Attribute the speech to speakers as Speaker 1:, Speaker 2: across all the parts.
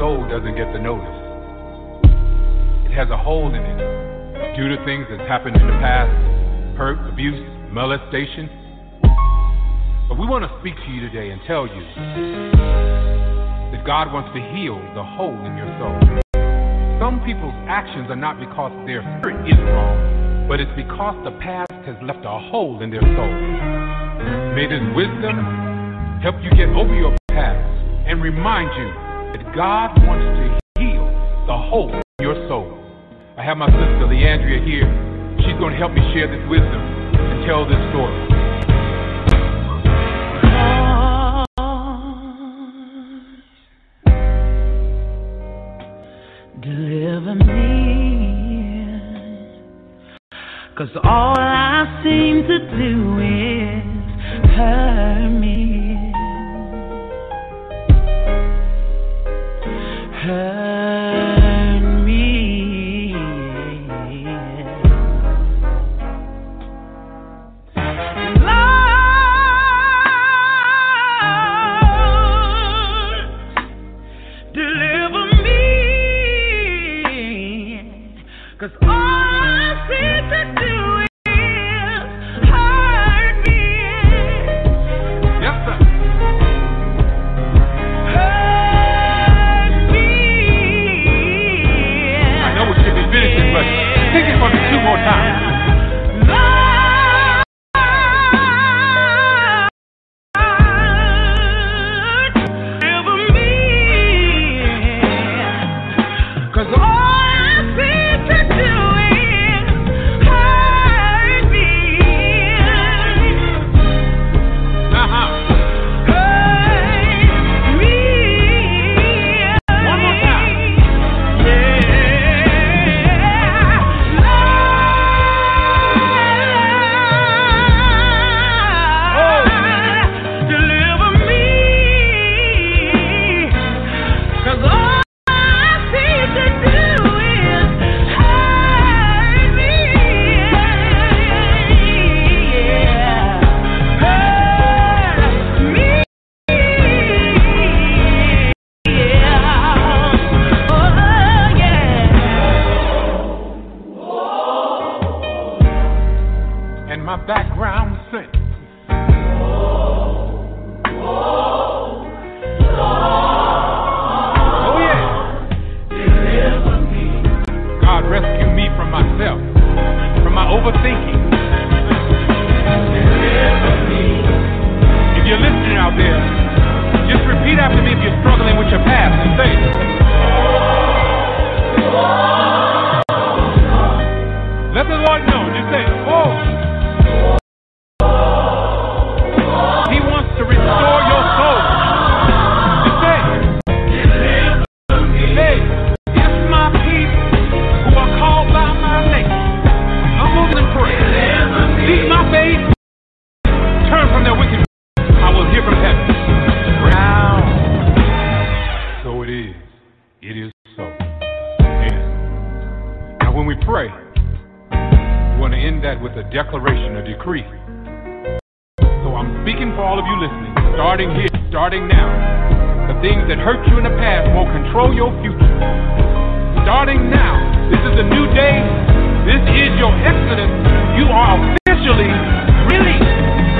Speaker 1: soul doesn't get the notice. It has a hole in it due to things that's happened in the past hurt, abuse, molestation. But we want to speak to you today and tell you that God wants to heal the hole in your soul. Some people's actions are not because their spirit is wrong, but it's because the past has left a hole in their soul. May this wisdom help you get over your past and remind you that God wants to heal the hole in your soul. I have my sister Leandria here. She's going to help me share this wisdom and tell this story.
Speaker 2: deliver me. Cause all I seem to do is
Speaker 1: It
Speaker 2: is
Speaker 1: so. Amen. Now, when we pray, we want to end that with a declaration, a decree. So I'm speaking for all of you listening, starting here, starting now. The things that hurt you in the past won't control your future. Starting now, this is a new day. This is your exodus. You are officially released.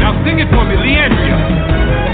Speaker 1: Now sing it for me, Leandria.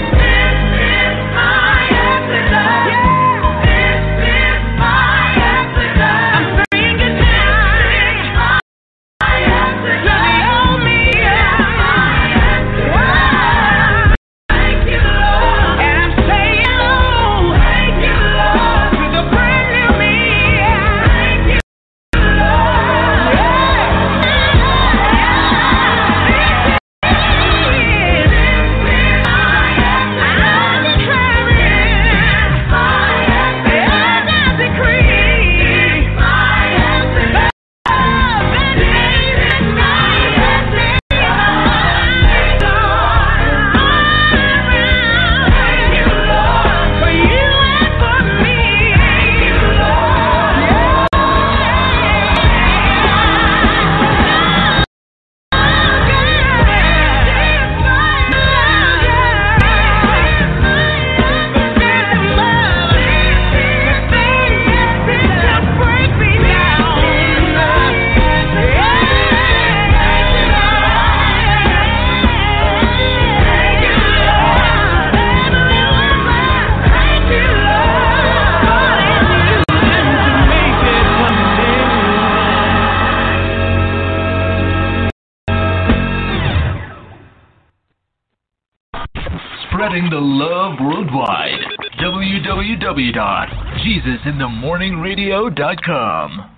Speaker 3: Spreading the love worldwide. www.jesusinthemorningradio.com.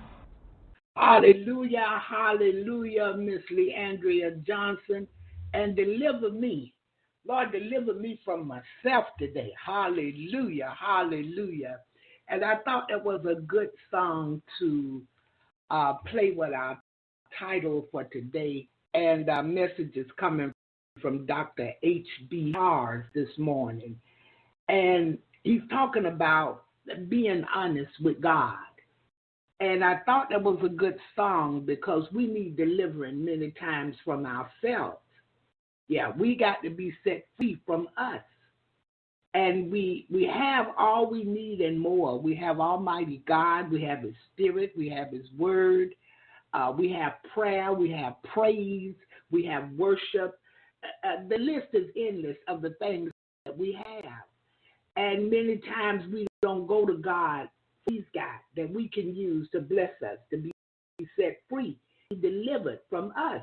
Speaker 4: Hallelujah, hallelujah, Miss Leandria Johnson, and deliver me. Lord, deliver me from myself today. Hallelujah, hallelujah. And I thought that was a good song to uh, play with our title for today. And our message is coming from Dr. H.B. Charles this morning. And he's talking about being honest with God. And I thought that was a good song because we need delivering many times from ourselves. Yeah, we got to be set free from us. And we we have all we need and more. We have Almighty God, we have His Spirit, we have His Word, uh, we have prayer, we have praise, we have worship. Uh, uh the list is endless of the things that we have. And many times we don't go to God He's got that we can use to bless us, to be set free, delivered from us.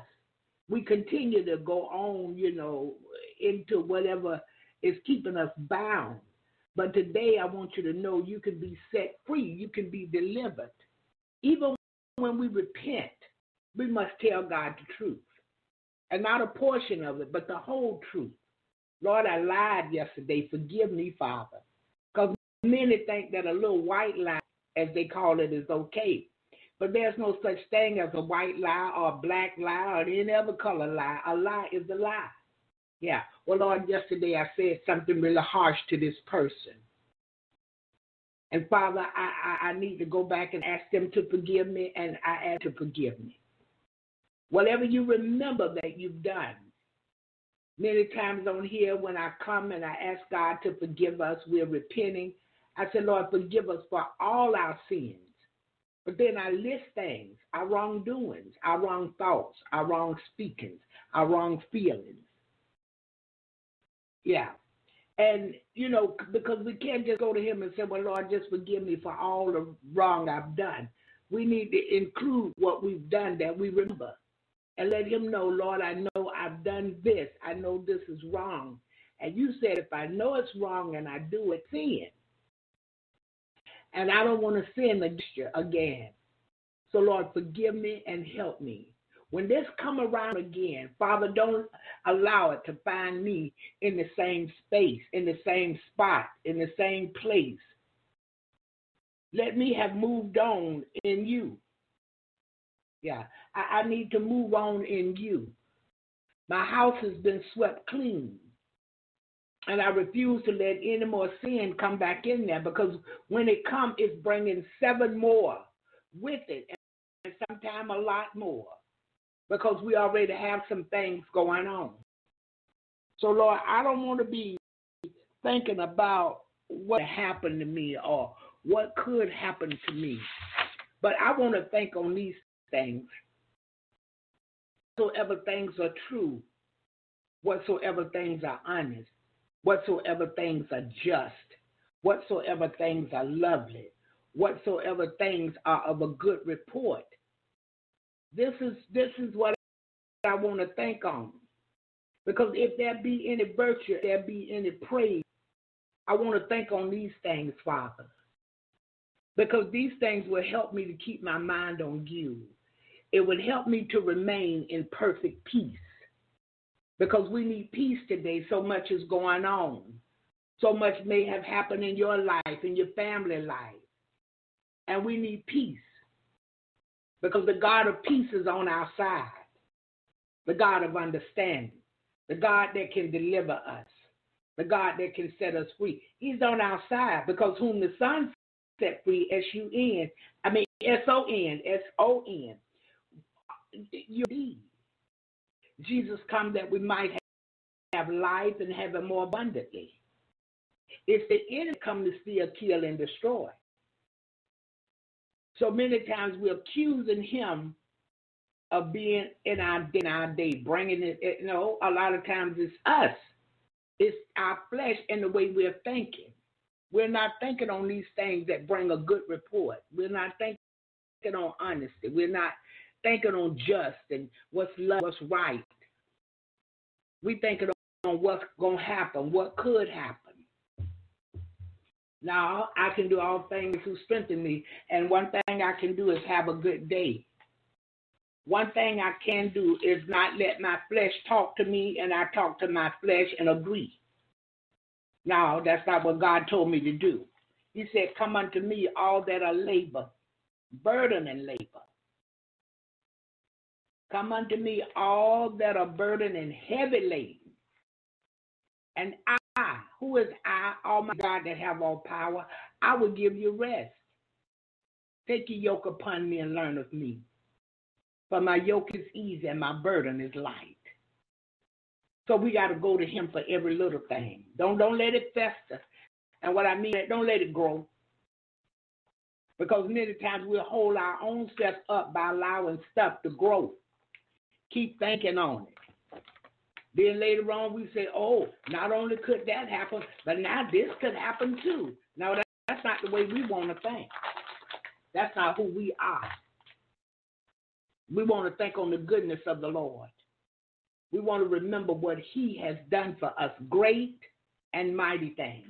Speaker 4: We continue to go on, you know, into whatever is keeping us bound. But today I want you to know you can be set free, you can be delivered. Even when we repent, we must tell God the truth. And not a portion of it, but the whole truth. Lord, I lied yesterday. Forgive me, Father. Because Many think that a little white lie, as they call it, is okay. But there's no such thing as a white lie or a black lie or any other color lie. A lie is a lie. Yeah. Well, Lord, yesterday I said something really harsh to this person. And Father, I, I, I need to go back and ask them to forgive me, and I ask to forgive me. Whatever you remember that you've done, many times on here when I come and I ask God to forgive us, we're repenting I said, Lord, forgive us for all our sins. But then I list things, our wrongdoings, our wrong thoughts, our wrong speakings, our wrong feelings. Yeah. And, you know, because we can't just go to Him and say, Well, Lord, just forgive me for all the wrong I've done. We need to include what we've done that we remember and let Him know, Lord, I know I've done this. I know this is wrong. And you said, If I know it's wrong and I do it, sin and I don't want to sin against you again. So, Lord, forgive me and help me. When this come around again, Father, don't allow it to find me in the same space, in the same spot, in the same place. Let me have moved on in you. Yeah, I, I need to move on in you. My house has been swept clean. And I refuse to let any more sin come back in there because when it comes, it's bringing seven more with it, and sometimes a lot more because we already have some things going on. So, Lord, I don't want to be thinking about what happened to me or what could happen to me, but I want to think on these things. Whatsoever things are true, whatsoever things are honest, whatsoever things are just, whatsoever things are lovely, whatsoever things are of a good report. This is this is what I want to think on. Because if there be any virtue, there be any praise, I want to think on these things, Father. Because these things will help me to keep my mind on you. It would help me to remain in perfect peace because we need peace today. So much is going on. So much may have happened in your life, in your family life. And we need peace because the God of peace is on our side, the God of understanding, the God that can deliver us, the God that can set us free. He's on our side because whom the Son set free, S U N, I mean S O N, S O N, you be. Jesus come that we might have life and have it more abundantly. It's the enemy come to steal, kill, and destroy. So many times we're accusing him of being in our in our day, bringing it. You know, a lot of times it's us. It's our flesh and the way we're thinking. We're not thinking on these things that bring a good report. We're not thinking on honesty. We're not thinking on just and what's love, what's right. We thinking on what's to happen, what could happen. Now, I can do all things who strengthen me, and one thing I can do is have a good day. One thing I can do is not let my flesh talk to me, and I talk to my flesh and agree. Now that's not what God told me to do. He said, Come unto me, all that are labor, burden and labor. Come unto me, all that are burdened and heavy laden. And I, who is I, Almighty God that have all power, I will give you rest. Take your yoke upon me and learn of me. For my yoke is easy and my burden is light. So we got to go to him for every little thing. Don't don't let it fester. And what I mean, don't let it grow. Because many times we'll hold our own self up by allowing stuff to grow. Keep thinking on it. Then later on we say, oh, not only could that happen, but now this could happen too. Now that, that's not the way we want to think. That's not who we are. We want to think on the goodness of the Lord. We want to remember what He has done for us great and mighty things.